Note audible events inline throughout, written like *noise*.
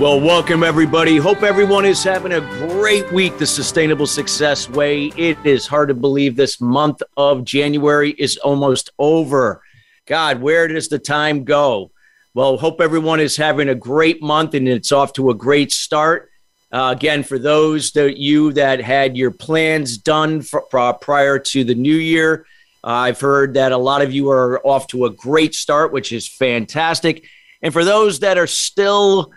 Well, welcome everybody. Hope everyone is having a great week the Sustainable Success Way. It is hard to believe this month of January is almost over. God, where does the time go? Well, hope everyone is having a great month and it's off to a great start. Uh, again, for those that you that had your plans done for, uh, prior to the new year, uh, I've heard that a lot of you are off to a great start, which is fantastic. And for those that are still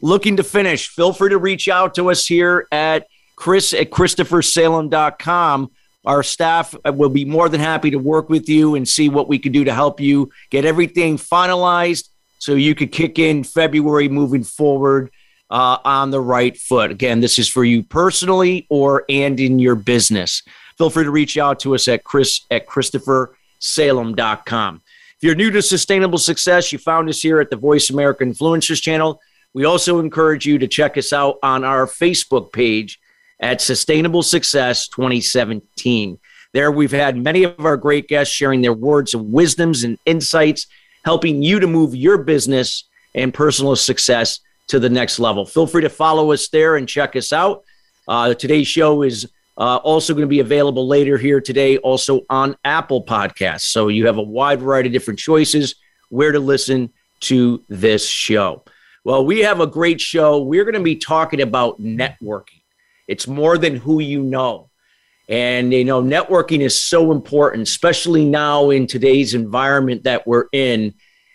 looking to finish, feel free to reach out to us here at Chris at ChristopherSalem.com. Our staff will be more than happy to work with you and see what we can do to help you get everything finalized so you could kick in February moving forward uh, on the right foot. Again, this is for you personally or and in your business. Feel free to reach out to us at Chris at ChristopherSalem.com. If you're new to sustainable success, you found us here at the Voice America Influencers channel. We also encourage you to check us out on our Facebook page at Sustainable Success 2017. There, we've had many of our great guests sharing their words of wisdoms and insights, helping you to move your business and personal success to the next level. Feel free to follow us there and check us out. Uh, today's show is uh, also going to be available later here today, also on Apple Podcasts. So you have a wide variety of different choices where to listen to this show. Well, we have a great show. We're going to be talking about networking. It's more than who you know. And, you know, networking is so important, especially now in today's environment that we're in.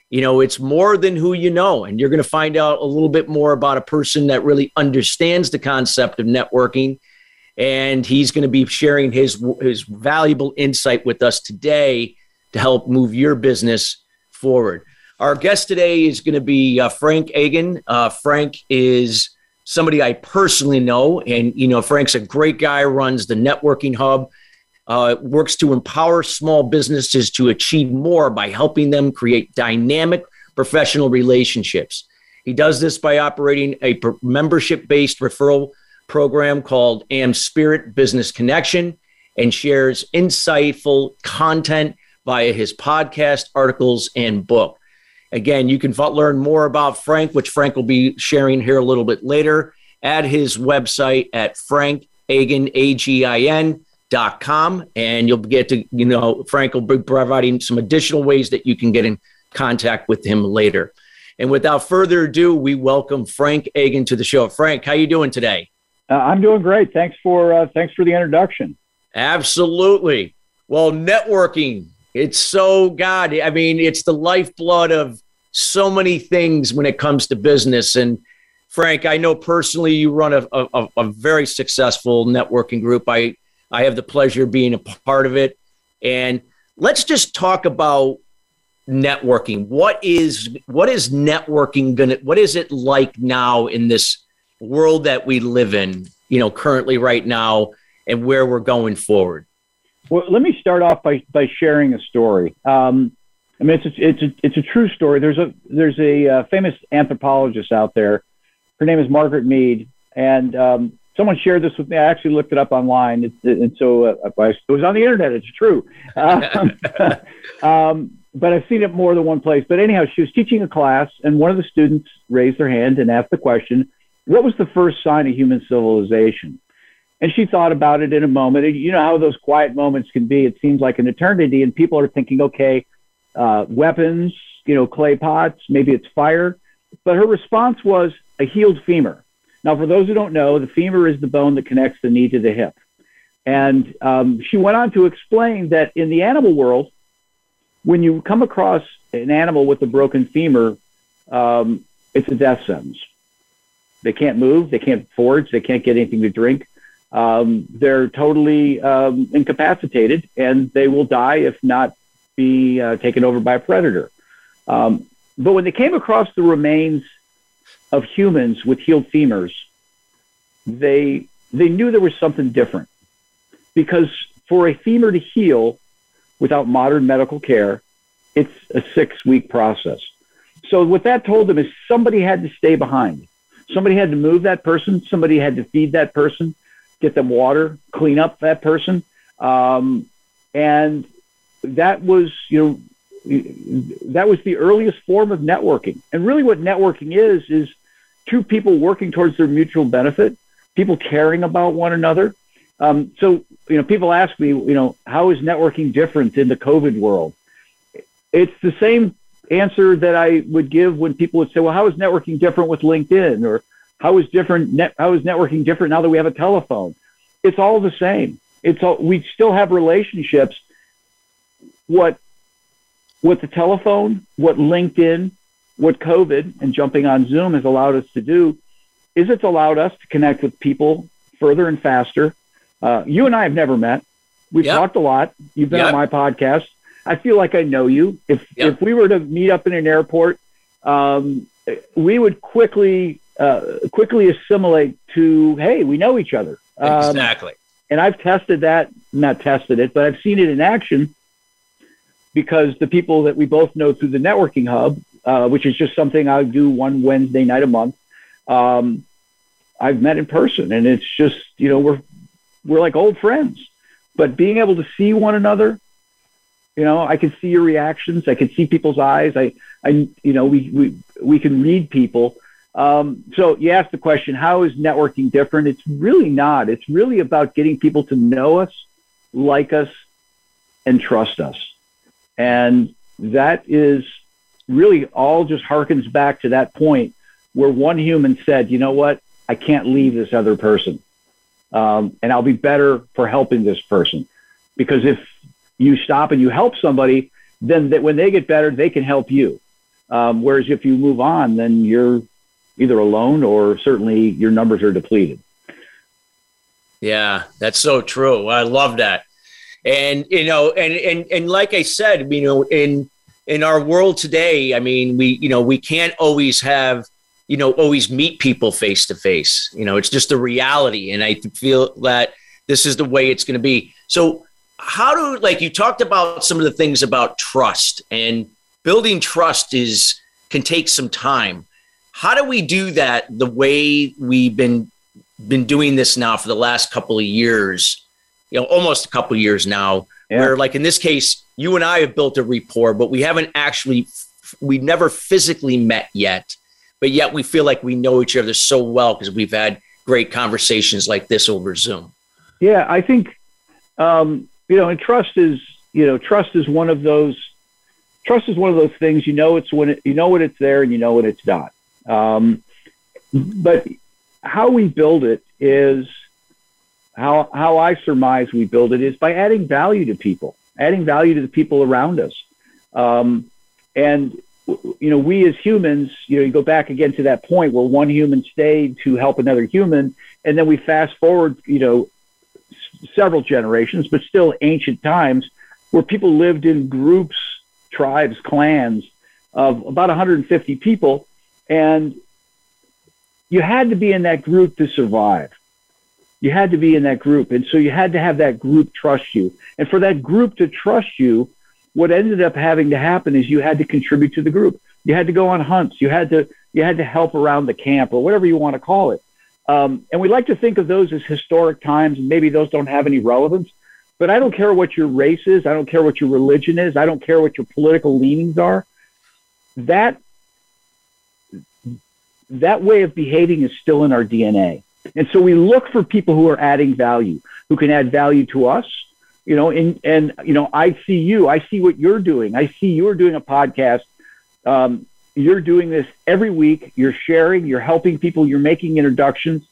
You know, it's more than who you know. And you're going to find out a little bit more about a person that really understands the concept of networking. And he's going to be sharing his, his valuable insight with us today to help move your business forward. Our guest today is going to be uh, Frank Agin. Uh, Frank is somebody I personally know, and you know, Frank's a great guy. Runs the networking hub. Uh, works to empower small businesses to achieve more by helping them create dynamic professional relationships. He does this by operating a membership based referral program called AmSpirit Business Connection and shares insightful content via his podcast, articles, and book. Again, you can learn more about Frank, which Frank will be sharing here a little bit later, at his website at frankagin, And you'll get to, you know, Frank will be providing some additional ways that you can get in contact with him later. And without further ado, we welcome Frank Agin to the show. Frank, how are you doing today? Uh, I'm doing great. Thanks for uh, thanks for the introduction. Absolutely. Well, networking it's so God. I mean, it's the lifeblood of so many things when it comes to business. And Frank, I know personally you run a, a, a very successful networking group. I I have the pleasure of being a part of it. And let's just talk about networking. What is what is networking gonna what is it like now in this world that we live in, you know, currently right now and where we're going forward? Well, let me start off by, by sharing a story. Um, I mean, it's a, it's a, it's a true story. There's a there's a uh, famous anthropologist out there. Her name is Margaret Mead, and um, someone shared this with me. I actually looked it up online, it, it, and so uh, it was on the internet. It's true, um, *laughs* um, but I've seen it more than one place. But anyhow, she was teaching a class, and one of the students raised their hand and asked the question, "What was the first sign of human civilization?" And she thought about it in a moment. And you know how those quiet moments can be. It seems like an eternity, and people are thinking, okay, uh, weapons, you know, clay pots, maybe it's fire. But her response was a healed femur. Now, for those who don't know, the femur is the bone that connects the knee to the hip. And um, she went on to explain that in the animal world, when you come across an animal with a broken femur, um, it's a death sentence. They can't move, they can't forage, they can't get anything to drink um, they're totally um, incapacitated and they will die if not be uh, taken over by a predator. Um, but when they came across the remains of humans with healed femurs, they they knew there was something different because for a femur to heal without modern medical care, it's a six week process. So what that told them is somebody had to stay behind. Somebody had to move that person. Somebody had to feed that person, get them water, clean up that person. Um, and that was, you know, that was the earliest form of networking. And really what networking is, is two people working towards their mutual benefit, people caring about one another. Um, so, you know, people ask me, you know, how is networking different in the COVID world? It's the same answer that I would give when people would say, well, how is networking different with LinkedIn? Or how is different net, how is networking different now that we have a telephone? It's all the same. It's all, we still have relationships. What what the telephone, what LinkedIn, what COVID and jumping on Zoom has allowed us to do is it's allowed us to connect with people further and faster. Uh, you and I have never met. We've yep. talked a lot. You've been yep. on my podcast. I feel like I know you. If yep. if we were to meet up in an airport, um, we would quickly uh, quickly assimilate to hey, we know each other. Um, exactly. And I've tested that, not tested it, but I've seen it in action because the people that we both know through the networking hub, uh, which is just something I do one Wednesday night a month, um, I've met in person, and it's just you know we're we're like old friends. But being able to see one another, you know, I can see your reactions. I can see people's eyes. I, I, you know, we we we can read people. Um, so you asked the question, how is networking different? It's really not. It's really about getting people to know us, like us, and trust us. And that is really all just harkens back to that point where one human said, you know what? I can't leave this other person. Um, and I'll be better for helping this person. Because if you stop and you help somebody, then that when they get better, they can help you. Um, whereas if you move on, then you're either alone or certainly your numbers are depleted. Yeah, that's so true. I love that. And you know, and and and like I said, you know, in in our world today, I mean, we you know we can't always have you know always meet people face to face. You know, it's just a reality, and I feel that this is the way it's going to be. So, how do like you talked about some of the things about trust and building trust is can take some time. How do we do that the way we've been been doing this now for the last couple of years? you know, almost a couple of years now. Yeah. Where, like in this case, you and I have built a rapport, but we haven't actually, we've never physically met yet, but yet we feel like we know each other so well because we've had great conversations like this over Zoom. Yeah, I think, um, you know, and trust is, you know, trust is one of those. Trust is one of those things you know it's when it, you know when it's there and you know when it's not. Um, but how we build it is how how I surmise we build it is by adding value to people, adding value to the people around us, um, and you know we as humans, you know, you go back again to that point where one human stayed to help another human, and then we fast forward, you know, s- several generations, but still ancient times where people lived in groups, tribes, clans of about 150 people, and you had to be in that group to survive you had to be in that group. And so you had to have that group trust you. And for that group to trust you, what ended up having to happen is you had to contribute to the group. You had to go on hunts. You had to you had to help around the camp or whatever you want to call it. Um, and we like to think of those as historic times, and maybe those don't have any relevance. But I don't care what your race is. I don't care what your religion is. I don't care what your political leanings are. That that way of behaving is still in our DNA. And so we look for people who are adding value, who can add value to us. You know, and and you know, I see you. I see what you're doing. I see you're doing a podcast. Um, you're doing this every week. You're sharing. You're helping people. You're making introductions.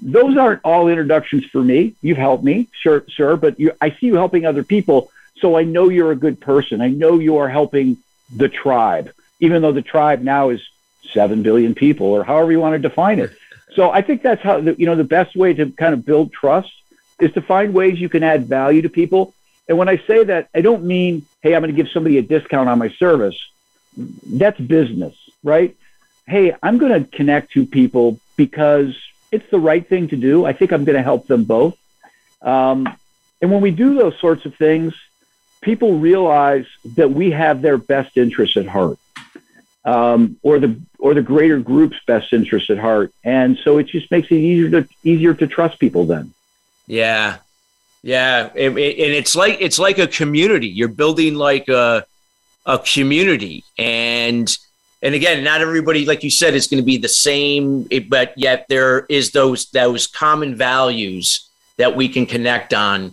Those aren't all introductions for me. You've helped me, sure, sir. But you, I see you helping other people, so I know you're a good person. I know you are helping the tribe, even though the tribe now is seven billion people, or however you want to define it. So I think that's how you know the best way to kind of build trust is to find ways you can add value to people. And when I say that, I don't mean, hey, I'm going to give somebody a discount on my service. That's business, right? Hey, I'm going to connect to people because it's the right thing to do. I think I'm going to help them both. Um, and when we do those sorts of things, people realize that we have their best interests at heart, um, or the or the greater group's best interest at heart, and so it just makes it easier to easier to trust people then. Yeah, yeah, it, it, and it's like it's like a community. You're building like a a community, and and again, not everybody, like you said, is going to be the same, but yet there is those those common values that we can connect on.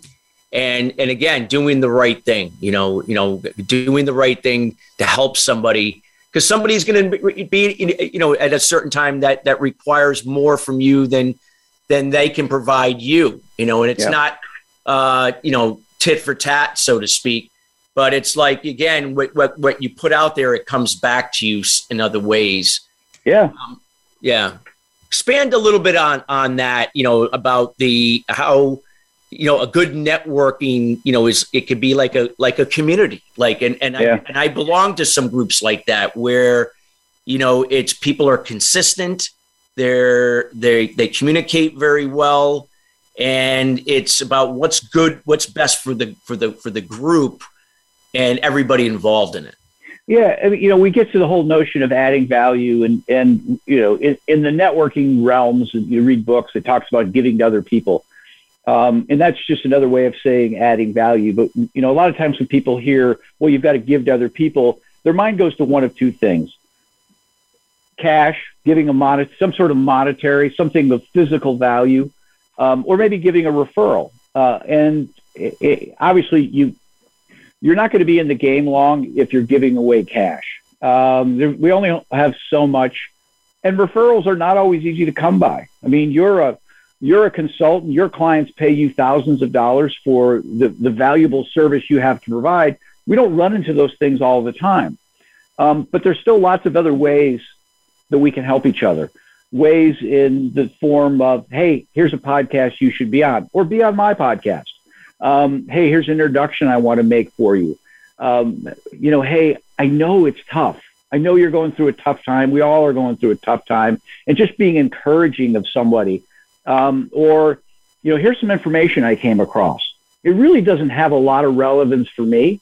And and again doing the right thing you know you know doing the right thing to help somebody because somebody's going to be you know at a certain time that that requires more from you than than they can provide you you know and it's yeah. not uh you know tit for tat so to speak. But it's like again what what, what you put out there it comes back to you in other ways. Yeah. Um, yeah. Expand a little bit on on that you know about the how you know a good networking you know is it could be like a like a community like and and yeah. I and I belong to some groups like that where you know it's people are consistent they're they they communicate very well and it's about what's good what's best for the for the for the group and everybody involved in it yeah I mean, you know we get to the whole notion of adding value and and you know in, in the networking realms you read books it talks about giving to other people um, and that's just another way of saying adding value. But you know, a lot of times when people hear, "Well, you've got to give to other people," their mind goes to one of two things: cash, giving a mon- some sort of monetary, something of physical value, um, or maybe giving a referral. Uh, and it, it, obviously, you you're not going to be in the game long if you're giving away cash. Um, there, we only have so much, and referrals are not always easy to come by. I mean, you're a you're a consultant, your clients pay you thousands of dollars for the, the valuable service you have to provide. We don't run into those things all the time. Um, but there's still lots of other ways that we can help each other. Ways in the form of, hey, here's a podcast you should be on, or be on my podcast. Um, hey, here's an introduction I want to make for you. Um, you know, hey, I know it's tough. I know you're going through a tough time. We all are going through a tough time. And just being encouraging of somebody um, or, you know, here's some information I came across. It really doesn't have a lot of relevance for me,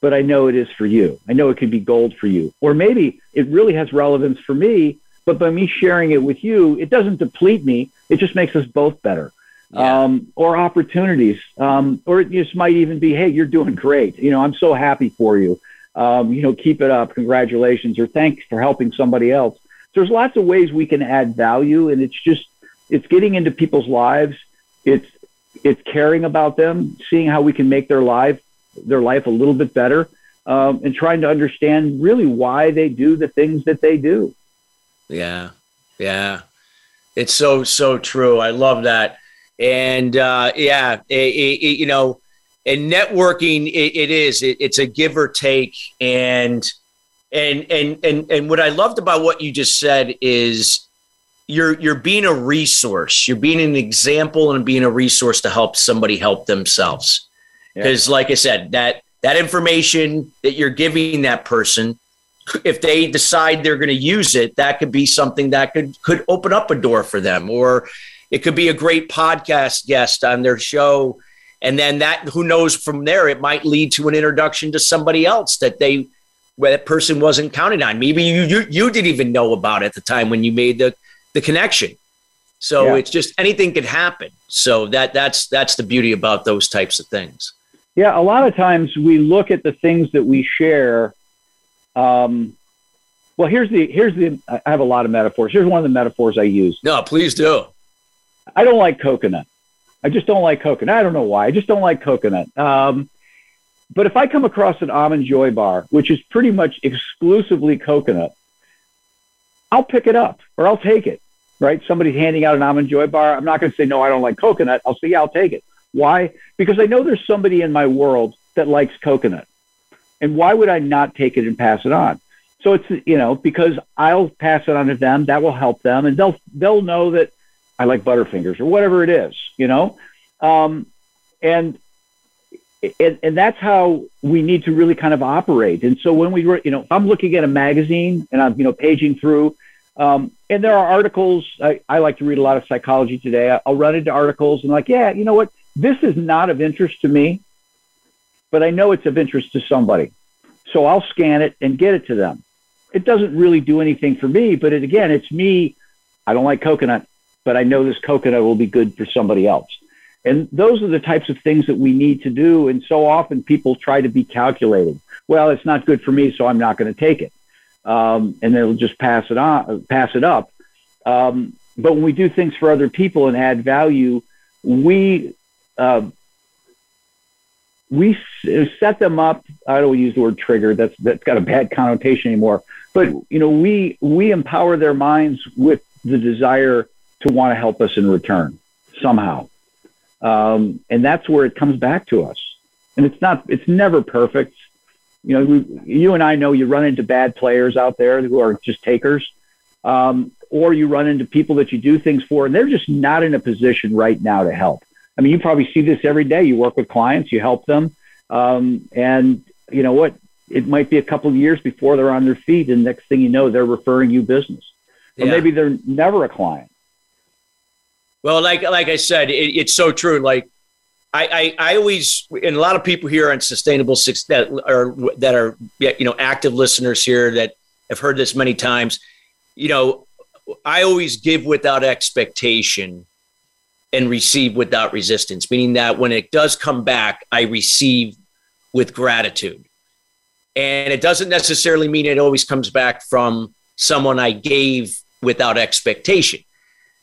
but I know it is for you. I know it could be gold for you. Or maybe it really has relevance for me, but by me sharing it with you, it doesn't deplete me. It just makes us both better. Yeah. Um, or opportunities. Um, or it just might even be, hey, you're doing great. You know, I'm so happy for you. Um, you know, keep it up. Congratulations. Or thanks for helping somebody else. So there's lots of ways we can add value, and it's just it's getting into people's lives. It's it's caring about them, seeing how we can make their life their life a little bit better, um, and trying to understand really why they do the things that they do. Yeah, yeah, it's so so true. I love that, and uh, yeah, it, it, you know, and networking it, it is it's a give or take, and and and and and what I loved about what you just said is you're you're being a resource. You're being an example and being a resource to help somebody help themselves. Because, yeah. like I said, that that information that you're giving that person, if they decide they're going to use it, that could be something that could could open up a door for them, or it could be a great podcast guest on their show. And then that, who knows from there, it might lead to an introduction to somebody else that they, where that person wasn't counting on. Maybe you, you, you didn't even know about at the time when you made the, the connection. So yeah. it's just anything could happen. So that that's that's the beauty about those types of things. Yeah, a lot of times we look at the things that we share. Um, well, here's the here's the I have a lot of metaphors. Here's one of the metaphors I use. No, please do. I don't like coconut. I just don't like coconut. I don't know why. I just don't like coconut. Um, but if I come across an almond joy bar, which is pretty much exclusively coconut, I'll pick it up or I'll take it, right? Somebody's handing out an almond joy bar. I'm not going to say, no, I don't like coconut. I'll say, yeah, I'll take it. Why? Because I know there's somebody in my world that likes coconut. And why would I not take it and pass it on? So it's, you know, because I'll pass it on to them. That will help them. And they'll, they'll know that I like Butterfingers or whatever it is, you know? Um, and and, and that's how we need to really kind of operate. And so when we, were, you know, I'm looking at a magazine and I'm, you know, paging through, um, and there are articles. I, I like to read a lot of psychology today. I'll run into articles and like, yeah, you know what? this is not of interest to me, but I know it's of interest to somebody. So I'll scan it and get it to them. It doesn't really do anything for me, but it, again, it's me. I don't like coconut, but I know this coconut will be good for somebody else. And those are the types of things that we need to do. And so often people try to be calculating. Well, it's not good for me, so I'm not going to take it. Um, and they'll just pass it on, pass it up. Um, but when we do things for other people and add value, we uh, we set them up. I don't use the word trigger. That's that's got a bad connotation anymore. But you know, we we empower their minds with the desire to want to help us in return somehow, um, and that's where it comes back to us. And it's not. It's never perfect. You know, we, you and I know you run into bad players out there who are just takers. Um, or you run into people that you do things for and they're just not in a position right now to help. I mean, you probably see this every day. You work with clients, you help them, um, and you know what? It might be a couple of years before they're on their feet, and next thing you know, they're referring you business, or yeah. maybe they're never a client. Well, like like I said, it, it's so true. Like I, I, I always and a lot of people here on sustainable six that are that are you know active listeners here that have heard this many times. You know, I always give without expectation and receive without resistance, meaning that when it does come back, I receive with gratitude. And it doesn't necessarily mean it always comes back from someone I gave without expectation.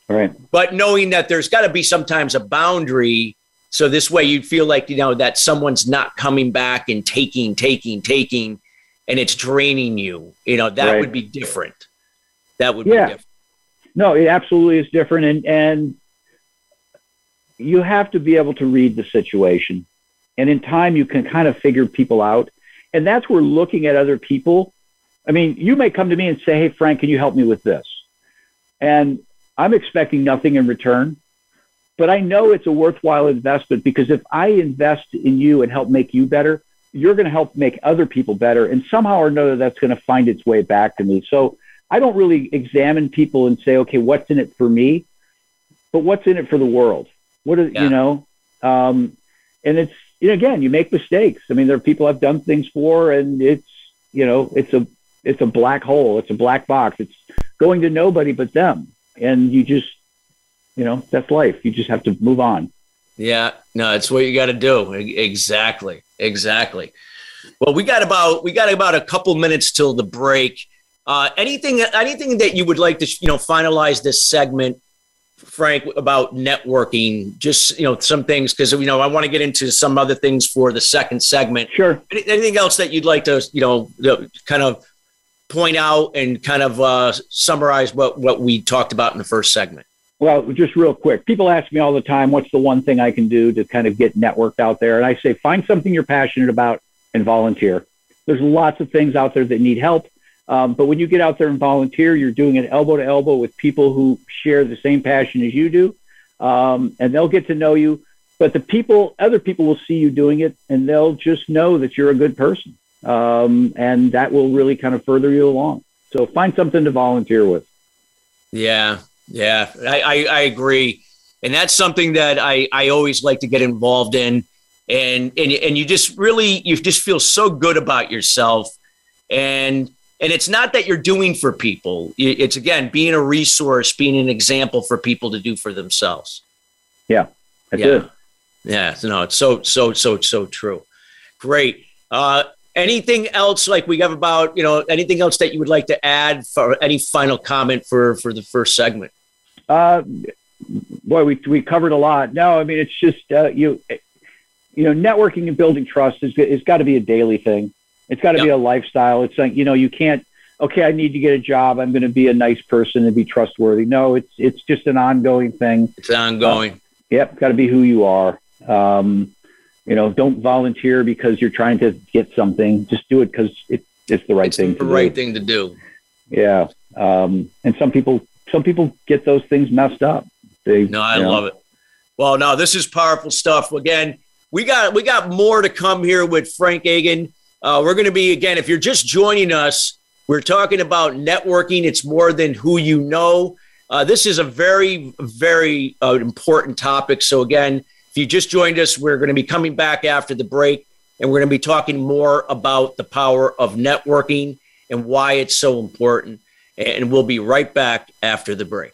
Right. But knowing that there's got to be sometimes a boundary. So this way you feel like, you know, that someone's not coming back and taking, taking, taking, and it's draining you. You know, that right. would be different. That would yeah. be different. No, it absolutely is different. And, and you have to be able to read the situation. And in time, you can kind of figure people out. And that's where looking at other people. I mean, you may come to me and say, Hey, Frank, can you help me with this? And I'm expecting nothing in return, but I know it's a worthwhile investment because if I invest in you and help make you better, you're going to help make other people better. And somehow or another, that's going to find its way back to me. So I don't really examine people and say, okay, what's in it for me, but what's in it for the world? What is, yeah. you know, um, and it's, you know, again, you make mistakes. I mean, there are people I've done things for and it's, you know, it's a, it's a black hole. It's a black box. It's going to nobody but them. And you just, you know, that's life. You just have to move on. Yeah, no, it's what you got to do. Exactly. Exactly. Well, we got about, we got about a couple minutes till the break. Uh, anything, anything that you would like to, you know, finalize this segment Frank, about networking, just you know some things because you know I want to get into some other things for the second segment. Sure. Anything else that you'd like to you know kind of point out and kind of uh, summarize what what we talked about in the first segment? Well, just real quick, people ask me all the time, what's the one thing I can do to kind of get networked out there? And I say, find something you're passionate about and volunteer. There's lots of things out there that need help. Um, but when you get out there and volunteer, you're doing it elbow to elbow with people who share the same passion as you do, um, and they'll get to know you. But the people, other people will see you doing it, and they'll just know that you're a good person, um, and that will really kind of further you along. So find something to volunteer with. Yeah, yeah, I, I, I agree, and that's something that I, I always like to get involved in, and and and you just really you just feel so good about yourself, and and it's not that you're doing for people. It's again being a resource being an example for people to do for themselves. Yeah that's yeah. it. Yeah no it's so so so so true. Great. Uh anything else like we have about you know anything else that you would like to add for any final comment for for the first segment uh boy we, we covered a lot no i mean it's just uh, you you know networking and building trust is, is got to be a daily thing it's got to yep. be a lifestyle. It's like, you know, you can't, okay, I need to get a job. I'm going to be a nice person and be trustworthy. No, it's, it's just an ongoing thing. It's ongoing. Uh, yep. Got to be who you are. Um, you know, don't volunteer because you're trying to get something. Just do it because it, it's the right it's thing. The right do. thing to do. Yeah. Um, and some people, some people get those things messed up. They, no, I love know. it. Well, no, this is powerful stuff. Again, we got we got more to come here with Frank Agin. Uh, we're going to be, again, if you're just joining us, we're talking about networking. It's more than who you know. Uh, this is a very, very uh, important topic. So, again, you just joined us, we're going to be coming back after the break and we're going to be talking more about the power of networking and why it's so important. And we'll be right back after the break.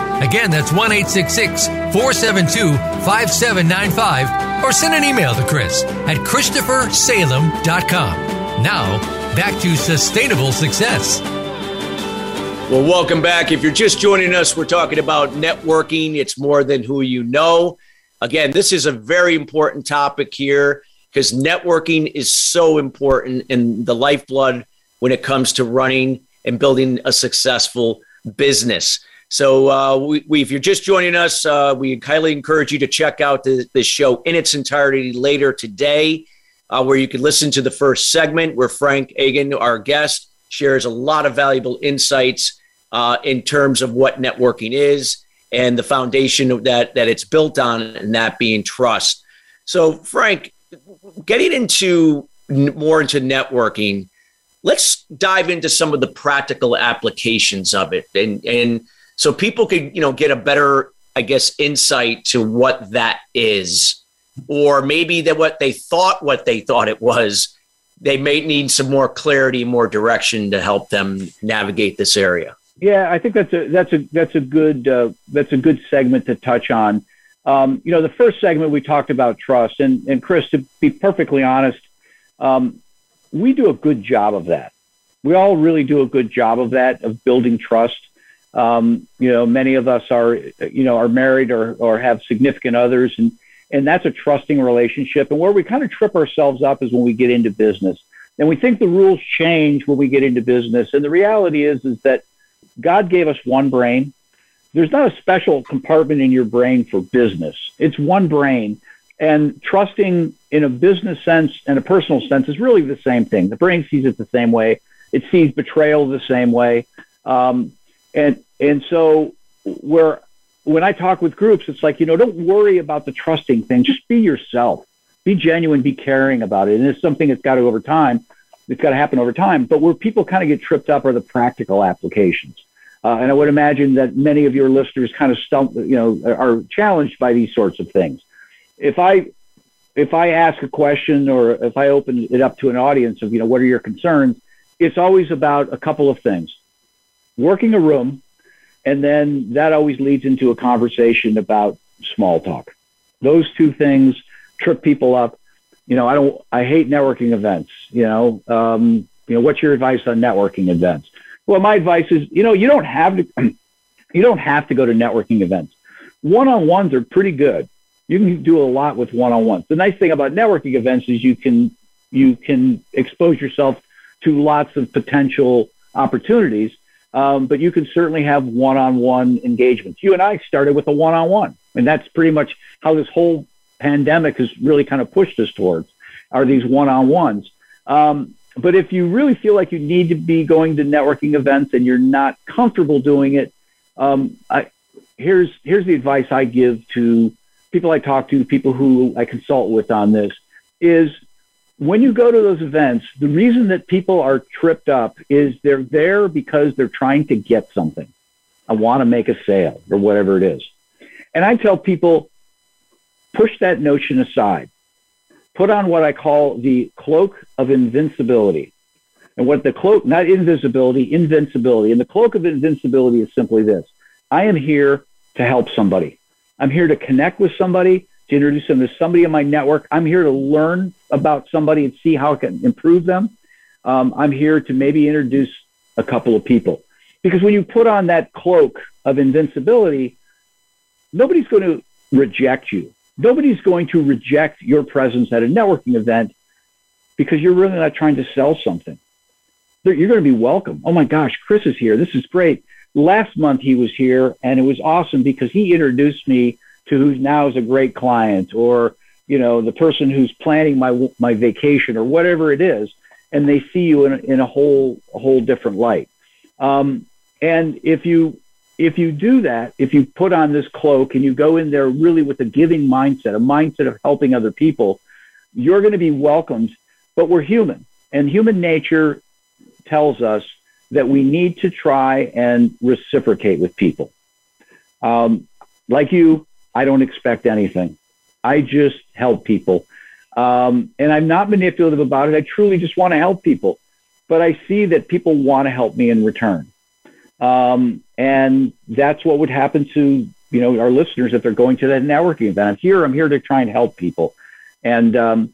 Again, that's 1 866 472 5795. Or send an email to Chris at ChristopherSalem.com. Now, back to sustainable success. Well, welcome back. If you're just joining us, we're talking about networking. It's more than who you know. Again, this is a very important topic here because networking is so important in the lifeblood when it comes to running and building a successful business. So, uh, we, we, if you're just joining us, uh, we highly encourage you to check out the, the show in its entirety later today uh, where you can listen to the first segment where Frank Agin, our guest, shares a lot of valuable insights uh, in terms of what networking is and the foundation that that it's built on, and that being trust. So, Frank, getting into more into networking, let's dive into some of the practical applications of it, and and so people could you know get a better, I guess, insight to what that is. Or maybe that what they thought what they thought it was they may need some more clarity more direction to help them navigate this area. Yeah i think that's a that's a that's a good uh, that's a good segment to touch on. Um, you know the first segment we talked about trust. And and chris to be perfectly honest um, we do a good job of that. We all really do a good job of that of building trust um, you know many of us are you know are married or or have significant others and and that's a trusting relationship. And where we kind of trip ourselves up is when we get into business. And we think the rules change when we get into business. And the reality is, is that God gave us one brain. There's not a special compartment in your brain for business. It's one brain. And trusting in a business sense and a personal sense is really the same thing. The brain sees it the same way. It sees betrayal the same way. Um, and and so where when I talk with groups, it's like, you know, don't worry about the trusting thing. Just be yourself. Be genuine, be caring about it. And it's something that's got to over time. It's got to happen over time. But where people kind of get tripped up are the practical applications. Uh, and I would imagine that many of your listeners kind of stump, you know, are challenged by these sorts of things. If I if I ask a question or if I open it up to an audience of, you know, what are your concerns? It's always about a couple of things. Working a room and then that always leads into a conversation about small talk. Those two things trip people up. You know, I don't, I hate networking events. You know, um, you know, what's your advice on networking events? Well, my advice is, you know, you don't have to, *clears throat* you don't have to go to networking events. One-on-ones are pretty good. You can do a lot with one-on-ones. The nice thing about networking events is you can, you can expose yourself to lots of potential opportunities um, but you can certainly have one-on-one engagements. You and I started with a one-on-one, and that's pretty much how this whole pandemic has really kind of pushed us towards are these one-on-ones. Um, but if you really feel like you need to be going to networking events and you're not comfortable doing it, um, I, here's here's the advice I give to people I talk to, people who I consult with on this is when you go to those events, the reason that people are tripped up is they're there because they're trying to get something. I want to make a sale or whatever it is. And I tell people, push that notion aside. Put on what I call the cloak of invincibility. And what the cloak, not invisibility, invincibility. And the cloak of invincibility is simply this I am here to help somebody. I'm here to connect with somebody, to introduce them to somebody in my network. I'm here to learn about somebody and see how I can improve them. Um, I'm here to maybe introduce a couple of people. Because when you put on that cloak of invincibility, nobody's going to reject you. Nobody's going to reject your presence at a networking event because you're really not trying to sell something. You're going to be welcome. Oh my gosh, Chris is here. This is great. Last month he was here and it was awesome because he introduced me to who now is a great client or, you know, the person who's planning my, my vacation or whatever it is. And they see you in a, in a whole, a whole different light. Um, and if you if you do that, if you put on this cloak and you go in there really with a giving mindset, a mindset of helping other people, you're going to be welcomed. But we're human, and human nature tells us that we need to try and reciprocate with people. Um, like you, I don't expect anything. I just help people. Um, and I'm not manipulative about it. I truly just want to help people. But I see that people want to help me in return. Um, and that's what would happen to you know our listeners if they're going to that networking event. I'm here. I'm here to try and help people, and um,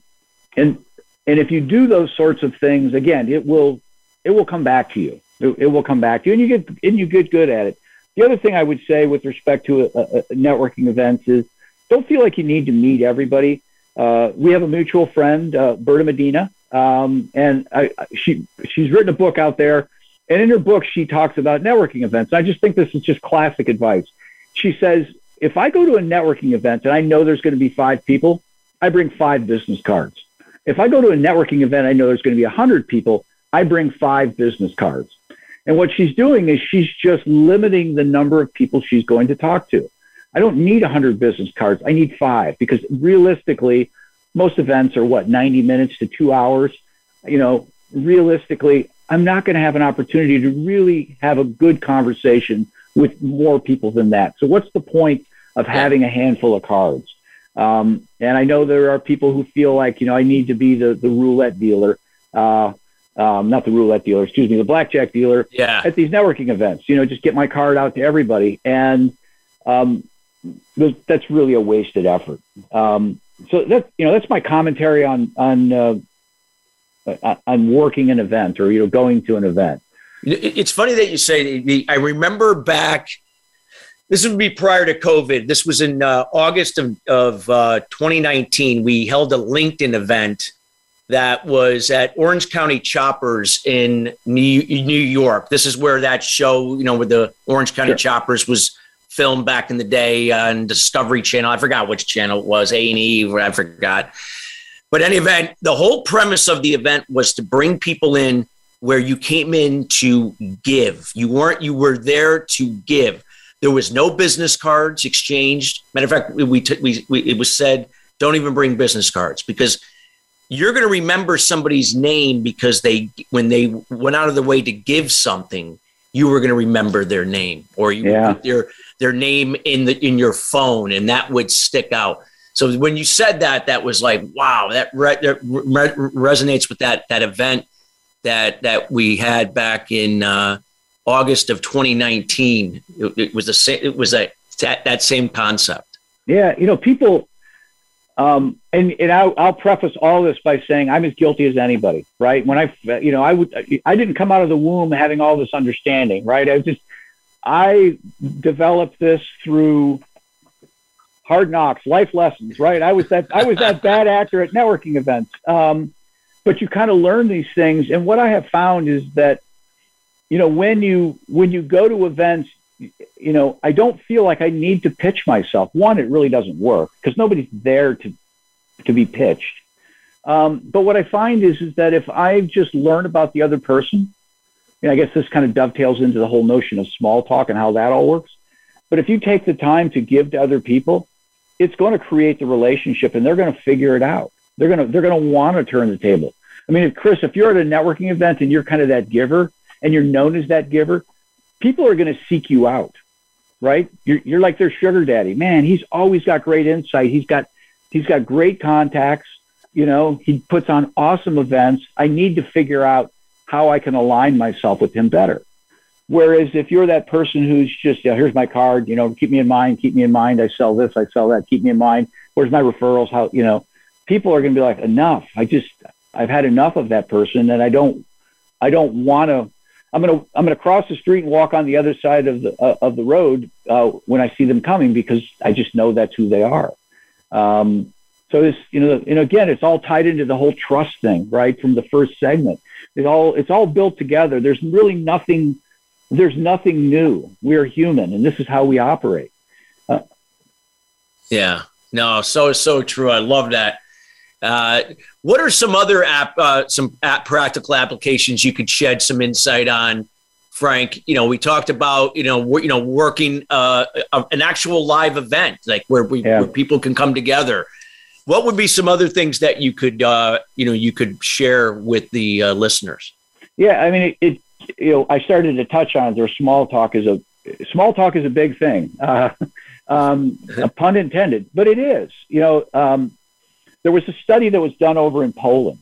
and and if you do those sorts of things, again, it will it will come back to you. It, it will come back to you, and you get and you get good at it. The other thing I would say with respect to a, a networking events is don't feel like you need to meet everybody. Uh, we have a mutual friend, uh, Berta Medina, um, and I, she she's written a book out there and in her book, she talks about networking events. I just think this is just classic advice. She says, if I go to a networking event and I know there's going to be five people, I bring five business cards. If I go to a networking event, I know there's going to be a 100 people, I bring five business cards. And what she's doing is she's just limiting the number of people she's going to talk to. I don't need 100 business cards. I need five because realistically, most events are what, 90 minutes to two hours. You know, realistically, I'm not going to have an opportunity to really have a good conversation with more people than that. So what's the point of having a handful of cards? Um, and I know there are people who feel like, you know, I need to be the, the roulette dealer, uh, um, not the roulette dealer, excuse me, the blackjack dealer yeah. at these networking events, you know, just get my card out to everybody. And um, that's really a wasted effort. Um, so that, you know, that's my commentary on, on, uh, on working an event or you know going to an event. It's funny that you say. I remember back. This would be prior to COVID. This was in uh, August of, of uh, 2019. We held a LinkedIn event that was at Orange County Choppers in New, New York. This is where that show, you know, with the Orange County sure. Choppers was filmed back in the day uh, on Discovery Channel. I forgot which channel it was, A and E. I forgot. But any event, the whole premise of the event was to bring people in where you came in to give. You weren't, you were there to give. There was no business cards exchanged. Matter of fact, we, t- we, we it was said, don't even bring business cards because you're going to remember somebody's name because they, when they went out of the way to give something, you were going to remember their name or you yeah. their their name in the in your phone and that would stick out so when you said that, that was like, wow, that, re- that re- resonates with that that event that that we had back in uh, August of 2019. It, it was the same. It was a that, that same concept. Yeah, you know, people. Um, and and I'll, I'll preface all this by saying I'm as guilty as anybody, right? When I, you know, I would, I didn't come out of the womb having all this understanding, right? I just, I developed this through hard knocks, life lessons, right? I was that I was that bad actor at networking events. Um, but you kind of learn these things, and what I have found is that, you know, when you when you go to events, you know, I don't feel like I need to pitch myself. One, it really doesn't work because nobody's there to to be pitched. Um, but what I find is is that if I just learn about the other person, and I guess this kind of dovetails into the whole notion of small talk and how that all works But if you take the time to give to other people, it's going to create the relationship and they're going to figure it out. They're going to, they're going to want to turn the table. I mean, if Chris, if you're at a networking event and you're kind of that giver and you're known as that giver, people are going to seek you out, right? You're, you're like their sugar daddy. Man, he's always got great insight. He's got, he's got great contacts. You know, he puts on awesome events. I need to figure out how I can align myself with him better. Whereas if you're that person who's just, yeah, here's my card, you know, keep me in mind, keep me in mind. I sell this, I sell that, keep me in mind. Where's my referrals? How, you know, people are going to be like, enough. I just, I've had enough of that person and I don't, I don't want to, I'm to, I'm to cross the street and walk on the other side of the, uh, of the road uh, when I see them coming because I just know that's who they are. Um, so this, you know, and again, it's all tied into the whole trust thing, right? From the first segment, it all, it's all built together. There's really nothing, there's nothing new. We're human, and this is how we operate. Uh, yeah, no, so so true. I love that. Uh, what are some other app, uh, some app practical applications you could shed some insight on, Frank? You know, we talked about you know you know working uh, an actual live event like where we yeah. where people can come together. What would be some other things that you could uh, you know you could share with the uh, listeners? Yeah, I mean it, it you know, I started to touch on. Their small talk is a small talk is a big thing, uh, *laughs* um, a *laughs* pun intended, but it is. You know, um, there was a study that was done over in Poland,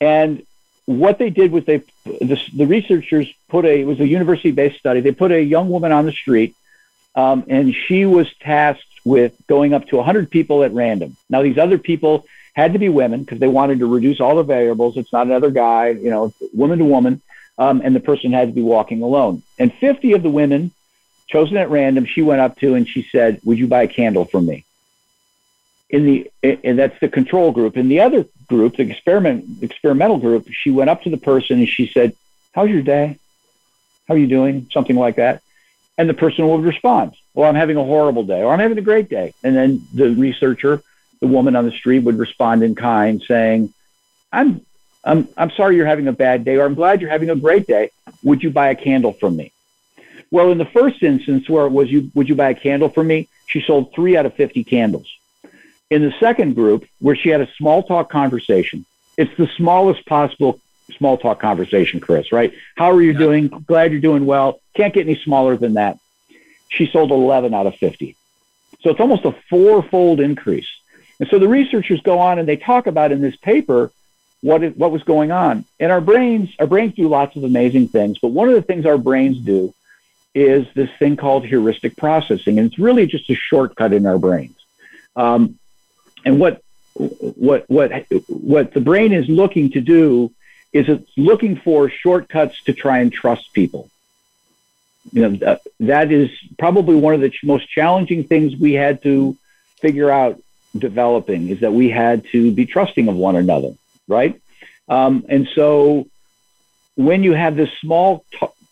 and what they did was they the, the researchers put a it was a university based study. They put a young woman on the street, um, and she was tasked with going up to 100 people at random. Now these other people had to be women because they wanted to reduce all the variables. It's not another guy, you know, woman to woman um, and the person had to be walking alone. And 50 of the women chosen at random, she went up to and she said, "Would you buy a candle for me?" In the and that's the control group. In the other group, the experiment experimental group, she went up to the person and she said, "How's your day? How are you doing?" Something like that. And the person would respond, "Well, I'm having a horrible day," or "I'm having a great day." And then the researcher, the woman on the street, would respond in kind, saying, "I'm I'm, I'm sorry you're having a bad day, or I'm glad you're having a great day. Would you buy a candle from me? Well, in the first instance where it was you, would you buy a candle from me? She sold three out of 50 candles. In the second group, where she had a small talk conversation, it's the smallest possible small talk conversation, Chris, right? How are you yeah. doing? Glad you're doing well. Can't get any smaller than that. She sold 11 out of 50. So it's almost a fourfold increase. And so the researchers go on and they talk about in this paper what is, what was going on. And our brains, our brains do lots of amazing things, but one of the things our brains do is this thing called heuristic processing, and it's really just a shortcut in our brains. Um, and what what what what the brain is looking to do is it's looking for shortcuts to try and trust people. You know that, that is probably one of the most challenging things we had to figure out developing is that we had to be trusting of one another right? Um, and so when you have this small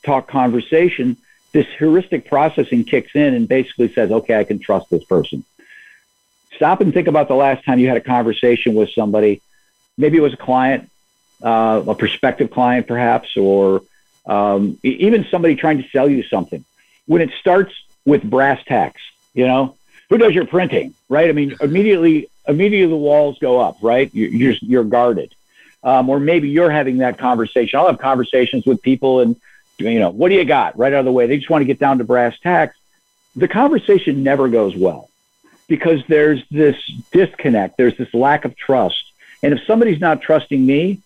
talk conversation, this heuristic processing kicks in and basically says, okay, I can trust this person. Stop and think about the last time you had a conversation with somebody. Maybe it was a client, uh, a prospective client, perhaps, or um, even somebody trying to sell you something. When it starts with brass tacks, you know, who does your printing, right? I mean, *laughs* immediately immediately the walls go up, right? You're, you're guarded. Um, or maybe you're having that conversation. I'll have conversations with people and, you know, what do you got right out of the way? They just want to get down to brass tacks. The conversation never goes well because there's this disconnect. There's this lack of trust. And if somebody's not trusting me,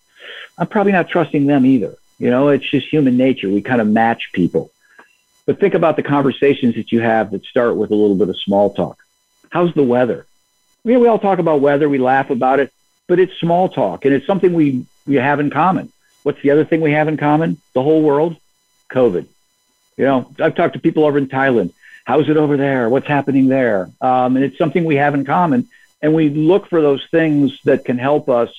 I'm probably not trusting them either. You know, it's just human nature. We kind of match people. But think about the conversations that you have that start with a little bit of small talk. How's the weather? you know, we all talk about weather, we laugh about it, but it's small talk and it's something we, we have in common. What's the other thing we have in common? The whole world? COVID. You know, I've talked to people over in Thailand. How's it over there? What's happening there? Um, and it's something we have in common. And we look for those things that can help us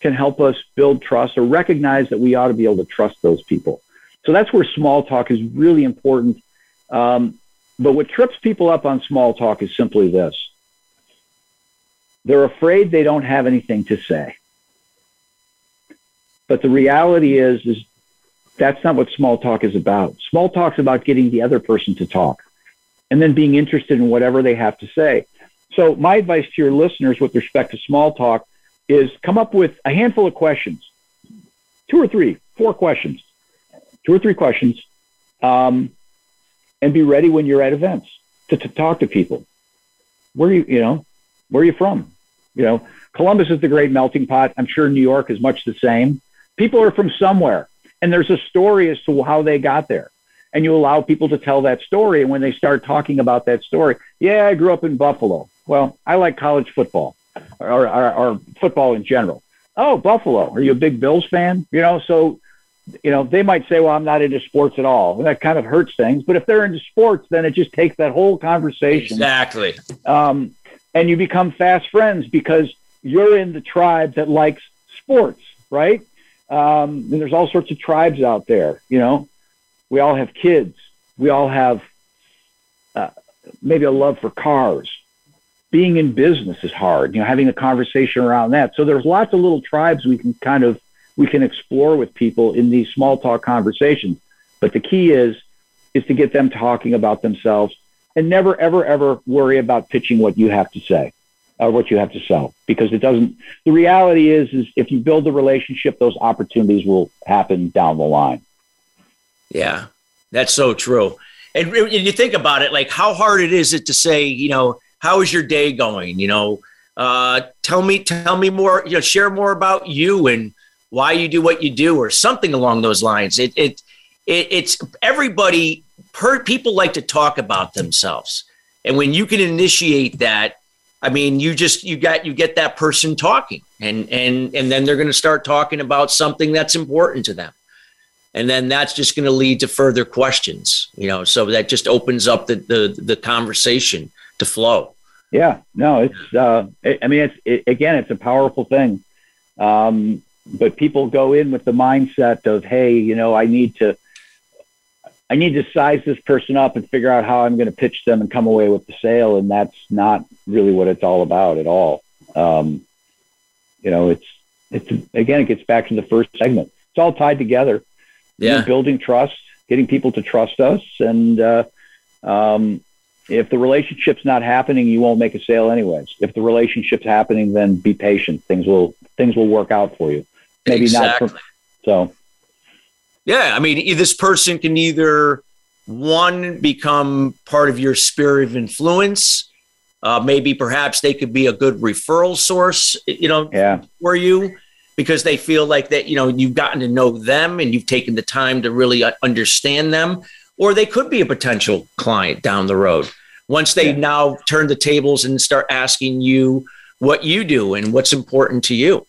can help us build trust or recognize that we ought to be able to trust those people. So that's where small talk is really important. Um, but what trips people up on small talk is simply this they're afraid they don't have anything to say. But the reality is, is that's not what small talk is about. Small talk's about getting the other person to talk. and then being interested in whatever they have to say. So, my advice to your listeners with respect to small talk is come up with a handful of questions, two or three, four questions, two or three questions, um, and be ready when you're at events to, to talk to people. Where you, you know, where are you from? You know, Columbus is the great melting pot. I'm sure New York is much the same. People are from somewhere, and there's a story as to how they got there. And you allow people to tell that story. And when they start talking about that story, yeah, I grew up in Buffalo. Well, I like college football or, or, or football in general. Oh, Buffalo. Are you a big Bills fan? You know, so you know, they might say, well, I'm not into sports at all. And that kind of hurts things. But if they're into sports, then it just takes that whole conversation. Exactly. Um, and you become fast friends because you're in the tribe that likes sports, right? Um, and there's all sorts of tribes out there. You know, we all have kids. We all have uh, maybe a love for cars. Being in business is hard. You know, having a conversation around that. So there's lots of little tribes we can kind of we can explore with people in these small talk conversations. But the key is is to get them talking about themselves and never ever ever worry about pitching what you have to say or what you have to sell because it doesn't the reality is is if you build the relationship those opportunities will happen down the line yeah that's so true and you think about it like how hard it is it to say you know how is your day going you know uh, tell me tell me more you know share more about you and why you do what you do or something along those lines. It, it, it it's everybody per people like to talk about themselves. And when you can initiate that, I mean, you just you got you get that person talking and and and then they're going to start talking about something that's important to them. And then that's just going to lead to further questions, you know, so that just opens up the the, the conversation to flow. Yeah, no, it's uh I mean it's it, again it's a powerful thing. Um but people go in with the mindset of, hey, you know, I need to, I need to size this person up and figure out how I'm going to pitch them and come away with the sale, and that's not really what it's all about at all. Um, you know, it's it's again, it gets back to the first segment. It's all tied together. Yeah, building trust, getting people to trust us, and uh, um, if the relationship's not happening, you won't make a sale anyways. If the relationship's happening, then be patient. Things will things will work out for you maybe exactly. not. For, so, yeah, I mean, this person can either one become part of your sphere of influence. Uh, maybe perhaps they could be a good referral source, you know, yeah. for you because they feel like that, you know, you've gotten to know them and you've taken the time to really uh, understand them, or they could be a potential client down the road once they yeah. now turn the tables and start asking you what you do and what's important to you.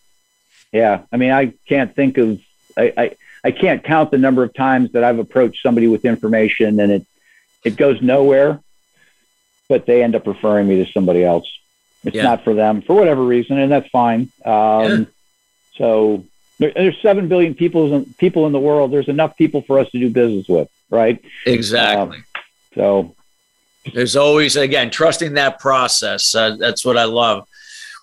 Yeah, I mean, I can't think of I, I I can't count the number of times that I've approached somebody with information and it it goes nowhere, but they end up referring me to somebody else. It's yeah. not for them for whatever reason, and that's fine. Um, yeah. So there, there's seven billion people people in the world. There's enough people for us to do business with, right? Exactly. Um, so there's always again trusting that process. Uh, that's what I love.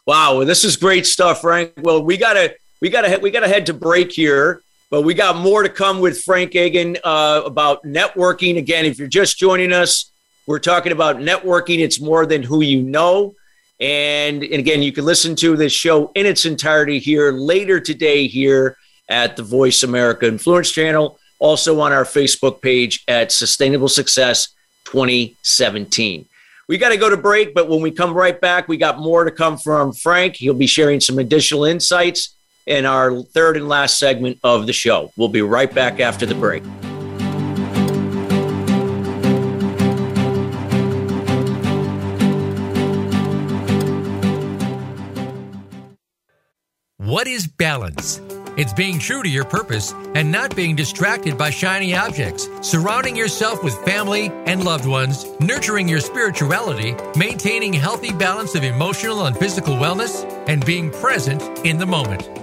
Wow, well, this is great stuff, Frank. Well, we gotta we gotta we gotta head to break here, but we got more to come with Frank Agin uh, about networking. Again, if you're just joining us, we're talking about networking. It's more than who you know. And, and again, you can listen to this show in its entirety here later today here at the Voice America Influence Channel, also on our Facebook page at Sustainable Success 2017. We got to go to break, but when we come right back, we got more to come from Frank. He'll be sharing some additional insights in our third and last segment of the show. We'll be right back after the break. What is balance? It's being true to your purpose and not being distracted by shiny objects, surrounding yourself with family and loved ones, nurturing your spirituality, maintaining healthy balance of emotional and physical wellness, and being present in the moment.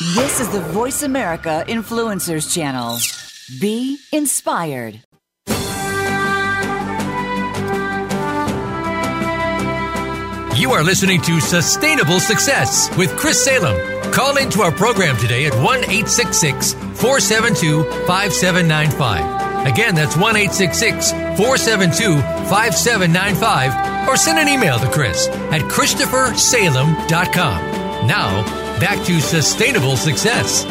This is the Voice America Influencers Channel. Be inspired. You are listening to Sustainable Success with Chris Salem. Call into our program today at 1 866 472 5795. Again, that's 1 866 472 5795 or send an email to Chris at ChristopherSalem.com. Now, back to sustainable success.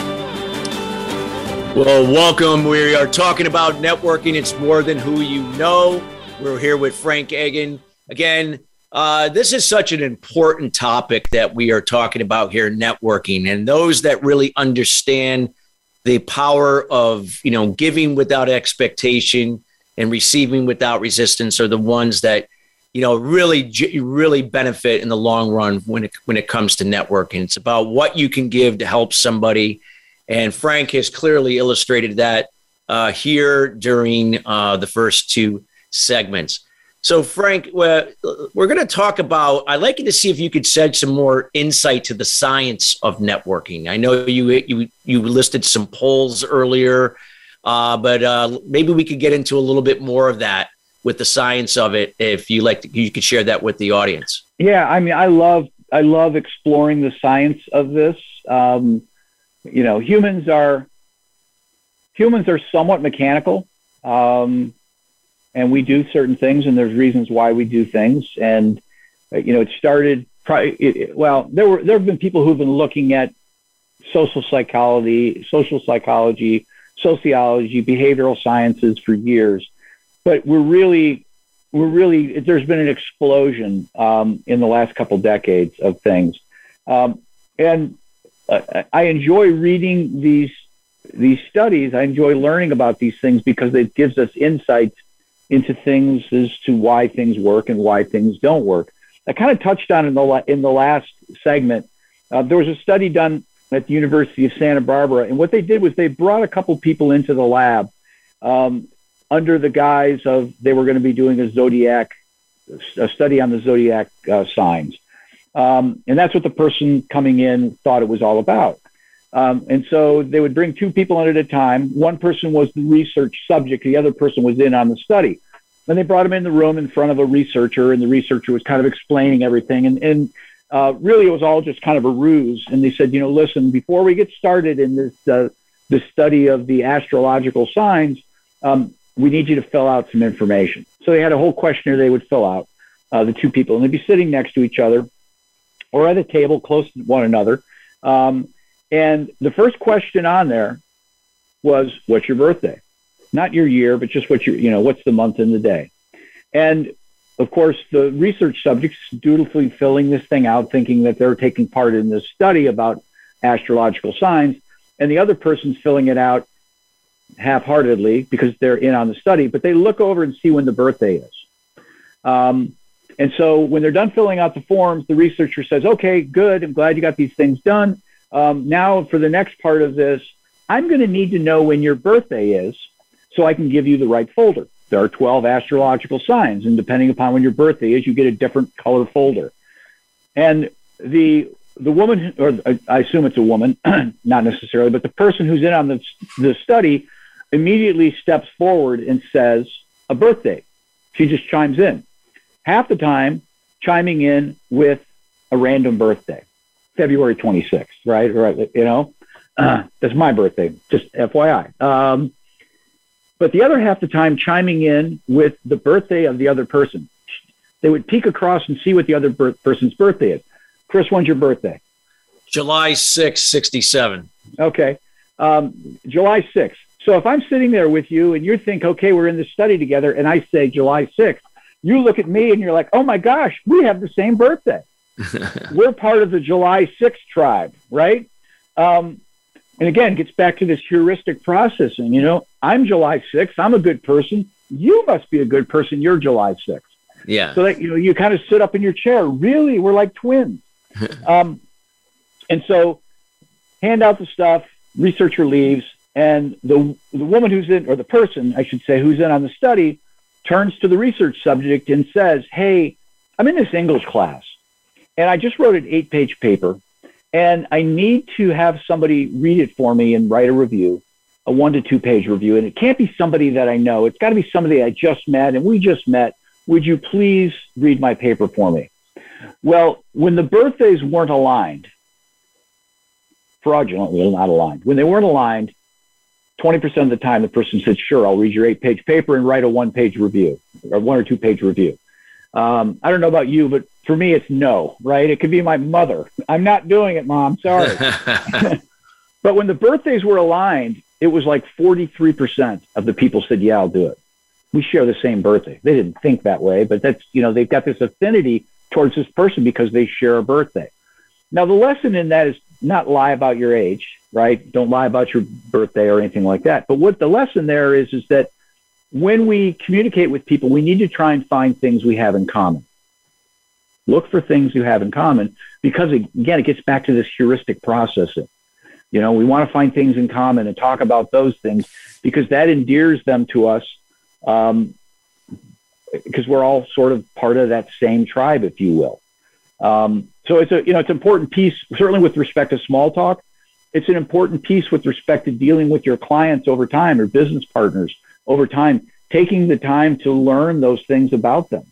Well, welcome. We are talking about networking. It's more than who you know. We're here with Frank Agin. Again, uh, this is such an important topic that we are talking about here networking. And those that really understand the power of, you know, giving without expectation and receiving without resistance are the ones that you know really really benefit in the long run when it when it comes to networking. It's about what you can give to help somebody. And frank has clearly illustrated that uh, here during uh, the first two segments. So frank we're, we're going to talk about i'd like you to see if you could shed some more insight to the science of networking. I know you you you listed some polls earlier uh, but uh, maybe we could get into a little bit more of that with the science of it if you like to, you could share that with the audience. Yeah i mean i love i love exploring the science of this. Um, you know humans are humans are somewhat mechanical um, and we do certain things and there's reasons why we do things. And you know it started it, well there were there have been people who've been looking at social psychology social psychology sociology behavioral sciences for years but we're really we're really there's been an explosion um, in the last couple decades of things, um, and uh, I enjoy reading these these studies. I enjoy learning about these things because it gives us insights into things as to why things work and why things don't work. I kind of touched on in the in the last segment. Uh, there was a study done at the University of Santa Barbara, and what they did was they brought a couple people into the lab. Um, under the guise of they were going to be doing a zodiac, a study on the zodiac uh, signs. Um, and that's what the person coming in thought it was all about. Um, and so they would bring two people in at a time. One person was the research subject, the other person was in on the study. And they brought him in the room in front of a researcher, and the researcher was kind of explaining everything. And, and uh, really, it was all just kind of a ruse. And they said, you know, listen, before we get started in this uh, study of the astrological signs, um, we need you to fill out some information. So they had a whole questionnaire they would fill out, uh, the two people, and they'd be sitting next to each other or at a table close to one another. Um, and the first question on there was, "What's your birthday?" Not your year, but just what your, you know, what's the month and the day. And of course, the research subjects dutifully filling this thing out, thinking that they're taking part in this study about astrological signs, and the other person's filling it out half-heartedly because they're in on the study, but they look over and see when the birthday is. Um, and so when they're done filling out the forms, the researcher says, "Okay, good. I'm glad you got these things done. Um, now for the next part of this, I'm going to need to know when your birthday is, so I can give you the right folder. There are 12 astrological signs, and depending upon when your birthday is, you get a different color folder. And the the woman, or I assume it's a woman, *clears throat* not necessarily, but the person who's in on the the study immediately steps forward and says a birthday. She just chimes in. Half the time, chiming in with a random birthday, February 26th, right? Right. You know, uh, that's my birthday, just FYI. Um, but the other half the time, chiming in with the birthday of the other person. They would peek across and see what the other bir- person's birthday is. Chris, when's your birthday? July 6, 67. Okay. Um, July 6th. So if I'm sitting there with you and you think, okay, we're in this study together, and I say July 6th, you look at me and you're like, oh my gosh, we have the same birthday. *laughs* we're part of the July 6th tribe, right? Um, and again, gets back to this heuristic processing. You know, I'm July 6th. I'm a good person. You must be a good person. You're July 6th. Yeah. So that, you know, you kind of sit up in your chair. Really, we're like twins. *laughs* um, and so hand out the stuff, researcher leaves, and the, the woman who's in, or the person, I should say, who's in on the study turns to the research subject and says, Hey, I'm in this English class and I just wrote an eight page paper and I need to have somebody read it for me and write a review, a one to two page review. And it can't be somebody that I know. It's got to be somebody I just met and we just met. Would you please read my paper for me? Well, when the birthdays weren't aligned, fraudulently not aligned, when they weren't aligned, 20% of the time the person said, Sure, I'll read your eight page paper and write a one page review or one or two page review. Um, I don't know about you, but for me, it's no, right? It could be my mother. I'm not doing it, mom. Sorry. *laughs* *laughs* but when the birthdays were aligned, it was like 43% of the people said, Yeah, I'll do it. We share the same birthday. They didn't think that way, but that's, you know, they've got this affinity towards this person because they share a birthday. Now, the lesson in that is not lie about your age, right? Don't lie about your birthday or anything like that. But what the lesson there is, is that when we communicate with people, we need to try and find things we have in common. Look for things you have in common because, again, it gets back to this heuristic processing. You know, we want to find things in common and talk about those things because that endears them to us um, because we're all sort of part of that same tribe, if you will. Um, so it's a you know it's an important piece, certainly with respect to small talk. It's an important piece with respect to dealing with your clients over time or business partners over time, taking the time to learn those things about them.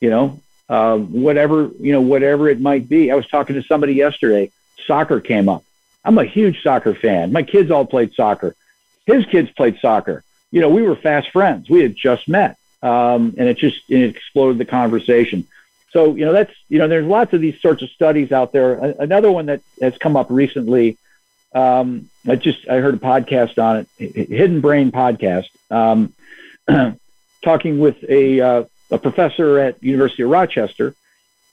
You know, uh, whatever you know, whatever it might be. I was talking to somebody yesterday. Soccer came up. I'm a huge soccer fan. My kids all played soccer. His kids played soccer. You know, we were fast friends. We had just met, um, and it just it exploded the conversation. So, you know, that's, you know, there's lots of these sorts of studies out there. Another one that has come up recently, um, I just, I heard a podcast on it, Hidden Brain podcast, um, *clears throat* talking with a, uh, a professor at University of Rochester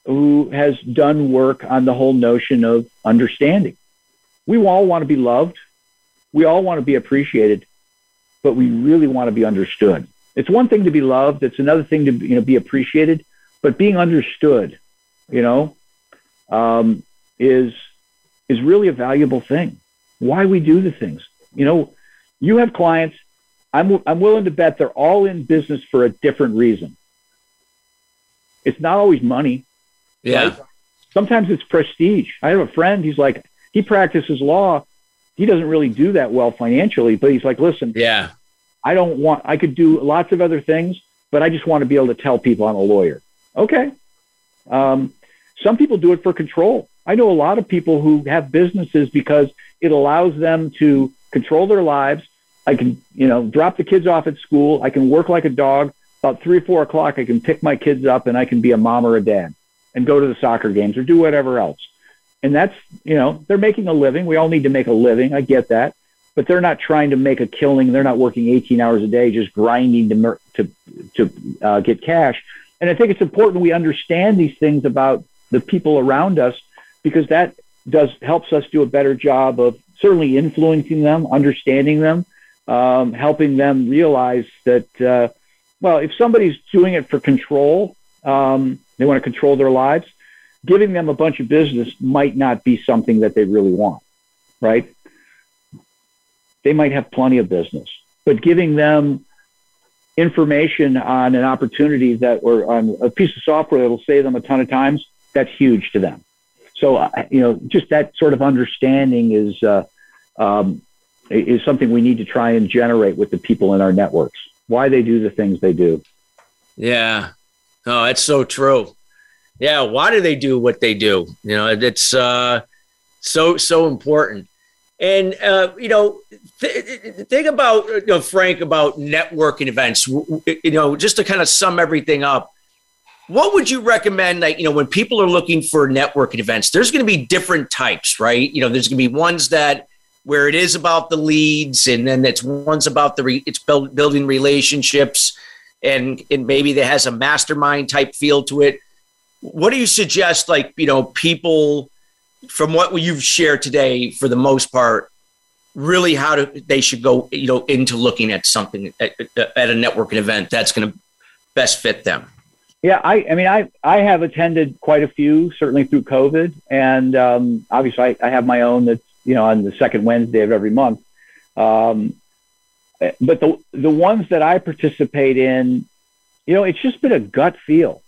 who has done work on the whole notion of understanding. We all want to be loved. We all want to be appreciated, but we really want to be understood. It's one thing to be loved. It's another thing to you know, be appreciated but being understood, you know, um, is is really a valuable thing. Why we do the things, you know, you have clients. I'm I'm willing to bet they're all in business for a different reason. It's not always money. Yeah. Right? Sometimes it's prestige. I have a friend. He's like he practices law. He doesn't really do that well financially, but he's like, listen, yeah, I don't want. I could do lots of other things, but I just want to be able to tell people I'm a lawyer. Okay. Um, some people do it for control. I know a lot of people who have businesses because it allows them to control their lives. I can, you know, drop the kids off at school. I can work like a dog. About three or four o'clock, I can pick my kids up and I can be a mom or a dad and go to the soccer games or do whatever else. And that's, you know, they're making a living. We all need to make a living. I get that. But they're not trying to make a killing. They're not working 18 hours a day, just grinding to, to, to uh, get cash. And I think it's important we understand these things about the people around us because that does helps us do a better job of certainly influencing them, understanding them, um, helping them realize that uh, well, if somebody's doing it for control, um, they want to control their lives. Giving them a bunch of business might not be something that they really want, right? They might have plenty of business, but giving them information on an opportunity that or on a piece of software that will save them a ton of times, that's huge to them. So, you know, just that sort of understanding is uh, um, is something we need to try and generate with the people in our networks. Why they do the things they do. Yeah, oh, that's so true. Yeah, why do they do what they do? You know, it's uh, so so important. And uh, you know, th- think about you know, Frank about networking events. You know, just to kind of sum everything up, what would you recommend? Like, you know, when people are looking for networking events, there's going to be different types, right? You know, there's going to be ones that where it is about the leads, and then it's ones about the re- it's build, building relationships, and and maybe that has a mastermind type feel to it. what do you suggest? Like, you know, people from what you've shared today, for the most part, really how to they should go, you know, into looking at something at, at a networking event that's going to best fit them. Yeah, I, I mean, I, I have attended quite a few, certainly through COVID, and um, obviously I, I have my own that's you know on the second Wednesday of every month. Um, but the the ones that I participate in, you know, it's just been a gut feel.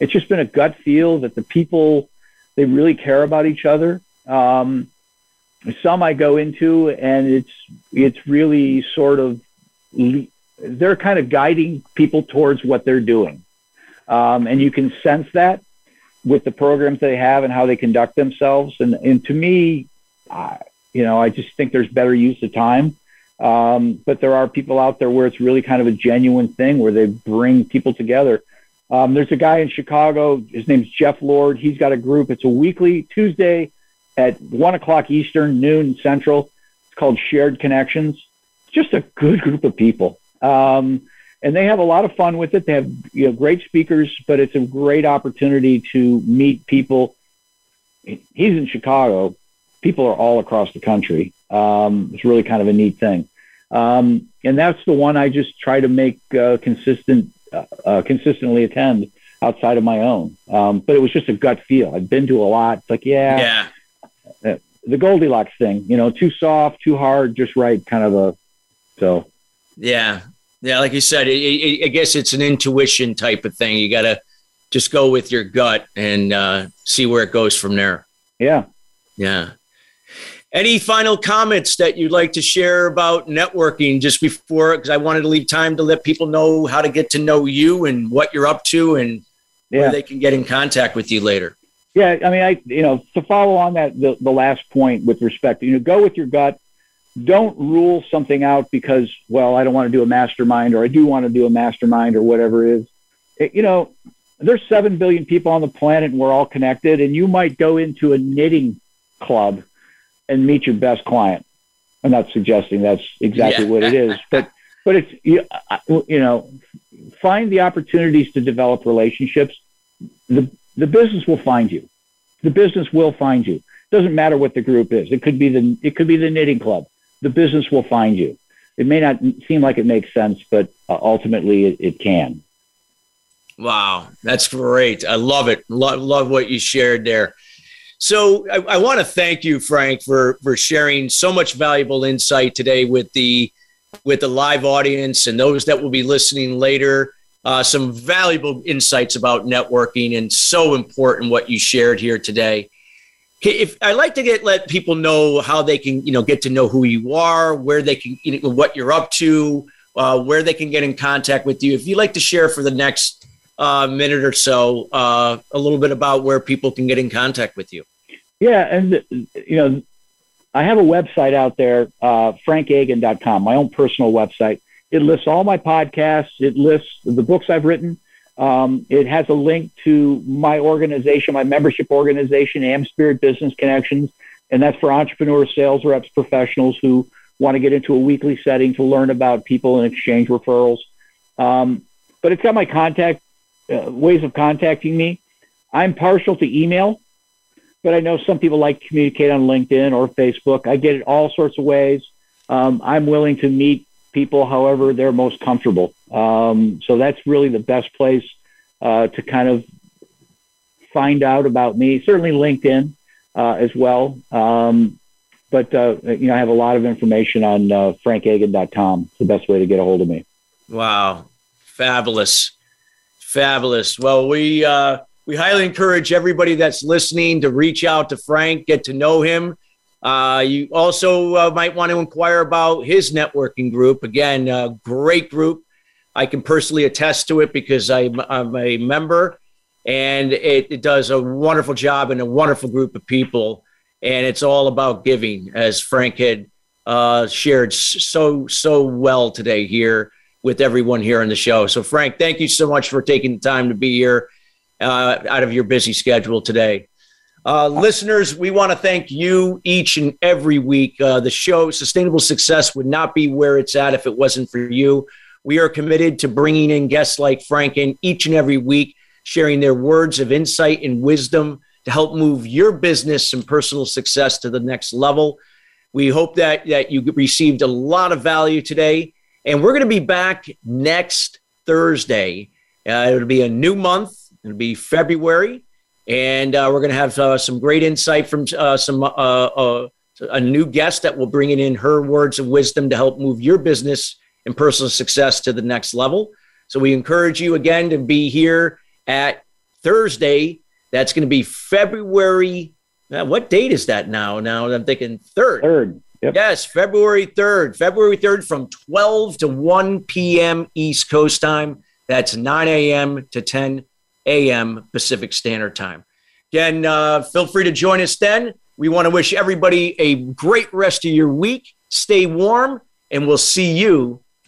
It's just been a gut feel that the people they really care about each other. Um, some I go into, and it's it's really sort of they're kind of guiding people towards what they're doing, um, and you can sense that with the programs they have and how they conduct themselves. And and to me, I, you know, I just think there's better use of time. Um, but there are people out there where it's really kind of a genuine thing where they bring people together. Um, there's a guy in Chicago. His name's Jeff Lord. He's got a group. It's a weekly Tuesday at one o'clock Eastern, noon Central. It's called Shared Connections. Just a good group of people. Um, and they have a lot of fun with it. They have you know, great speakers, but it's a great opportunity to meet people. He's in Chicago. People are all across the country. Um, it's really kind of a neat thing. Um, and that's the one I just try to make uh, consistent, uh, uh, consistently attend outside of my own. Um, but it was just a gut feel. I've been to a lot. It's like, yeah, yeah. Uh, the Goldilocks thing, you know, too soft, too hard, just right, kind of a. So. Yeah, yeah. Like you said, it, it, I guess it's an intuition type of thing. You got to just go with your gut and uh, see where it goes from there. Yeah. Yeah. Any final comments that you'd like to share about networking just before? Because I wanted to leave time to let people know how to get to know you and what you're up to and yeah. where they can get in contact with you later. Yeah, I mean, I you know to follow on that the, the last point with respect, you know, go with your gut. Don't rule something out because well, I don't want to do a mastermind or I do want to do a mastermind or whatever it is. It, you know, there's seven billion people on the planet and we're all connected, and you might go into a knitting club and meet your best client. I'm not suggesting that's exactly yeah. what it is, but but it's you, you know find the opportunities to develop relationships. The the business will find you. The business will find you. Doesn't matter what the group is. It could be the it could be the knitting club. The business will find you. It may not seem like it makes sense, but uh, ultimately it, it can. Wow, that's great. I love it. Love, love what you shared there. So I, I want to thank you, Frank, for for sharing so much valuable insight today with the with the live audience and those that will be listening later. Uh, some valuable insights about networking and so important what you shared here today. If I like to get let people know how they can, you know, get to know who you are, where they can, you know, what you're up to, uh, where they can get in contact with you. If you'd like to share for the next uh, minute or so, uh, a little bit about where people can get in contact with you. Yeah, and you know, I have a website out there, uh, frankagin.com, my own personal website. It lists all my podcasts. It lists the books I've written. Um, it has a link to my organization, my membership organization, AmSpirit Business Connections, and that's for entrepreneurs, sales reps, professionals who want to get into a weekly setting to learn about people and exchange referrals. Um, but it's got my contact uh, ways of contacting me. I'm partial to email but I know some people like to communicate on LinkedIn or Facebook. I get it all sorts of ways. Um, I'm willing to meet people however they're most comfortable. Um, so that's really the best place uh, to kind of find out about me. Certainly LinkedIn uh, as well. Um, but uh, you know, I have a lot of information on uh, frankagin.com. It's the best way to get a hold of me. Wow, fabulous, fabulous. Well, we uh, we highly encourage everybody that's listening to reach out to Frank, get to know him. Uh, you also uh, might want to inquire about his networking group. Again, a great group. I can personally attest to it because I'm, I'm a member, and it, it, does a wonderful job and a wonderful group of people. And it's all about giving, as Frank had uh, shared so so well today here with everyone here on the show. So, Frank, thank you so much for taking the time to be here uh, out of your busy schedule today. Uh, listeners, we want to thank you each and every week. Uh, the show, Sustainable Success, would not be where it's at if it wasn't for you. We are committed to bringing in guests like Franken each and every week sharing their words of insight and wisdom to help move your business and personal success to the next level. We hope that, that you received a lot of value today. And we're going to be back next Thursday. Uh, it'll be a new month, it'll be February. And uh, we're going to have uh, some great insight from uh, some uh, uh, a new guest that will bring in her words of wisdom to help move your business and personal success to the next level. So we encourage you again to be here at Thursday. That's going to be February. Uh, what date is that now? Now I'm thinking third. Third. Yep. Yes, February 3rd. February 3rd from 12 to 1 p.m. East Coast time. That's 9 a.m. to 10 a.m. Pacific Standard Time. Again, uh, feel free to join us then. We want to wish everybody a great rest of your week. Stay warm, and we'll see you